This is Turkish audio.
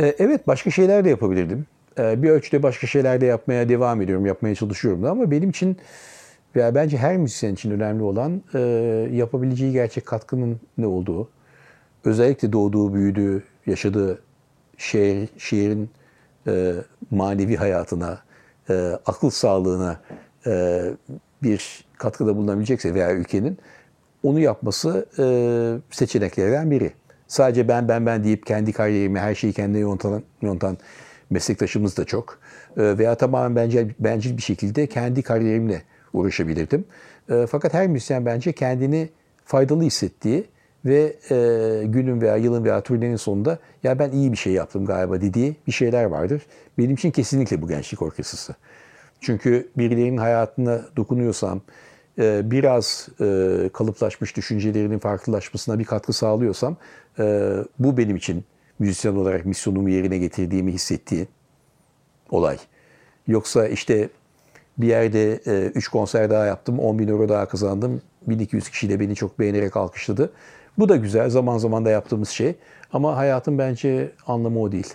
E, evet başka şeyler de yapabilirdim. E, bir ölçüde başka şeyler de yapmaya devam ediyorum, yapmaya çalışıyorum da ama benim için veya bence her müzisyen için önemli olan e, yapabileceği gerçek katkının ne olduğu. Özellikle doğduğu, büyüdüğü, yaşadığı şehir, şehrin manevi hayatına, akıl sağlığına bir katkıda bulunabilecekse veya ülkenin onu yapması seçeneklerden biri. Sadece ben ben ben deyip kendi kariyerimi her şeyi kendine yontan, yontan meslektaşımız da çok. E, veya tamamen bence bencil bir şekilde kendi kariyerimle uğraşabilirdim. E, fakat her müzisyen bence kendini faydalı hissettiği ve e, günün veya yılın veya turnenin sonunda ya ben iyi bir şey yaptım galiba dediği bir şeyler vardır. Benim için kesinlikle bu gençlik orkestrası. Çünkü birilerinin hayatına dokunuyorsam, biraz e, kalıplaşmış düşüncelerinin farklılaşmasına bir katkı sağlıyorsam e, bu benim için müzisyen olarak misyonumu yerine getirdiğimi hissettiği olay. Yoksa işte bir yerde 3 konser daha yaptım, 10 bin euro daha kazandım. 1200 kişi de beni çok beğenerek alkışladı. Bu da güzel, zaman zaman da yaptığımız şey. Ama hayatın bence anlamı o değil.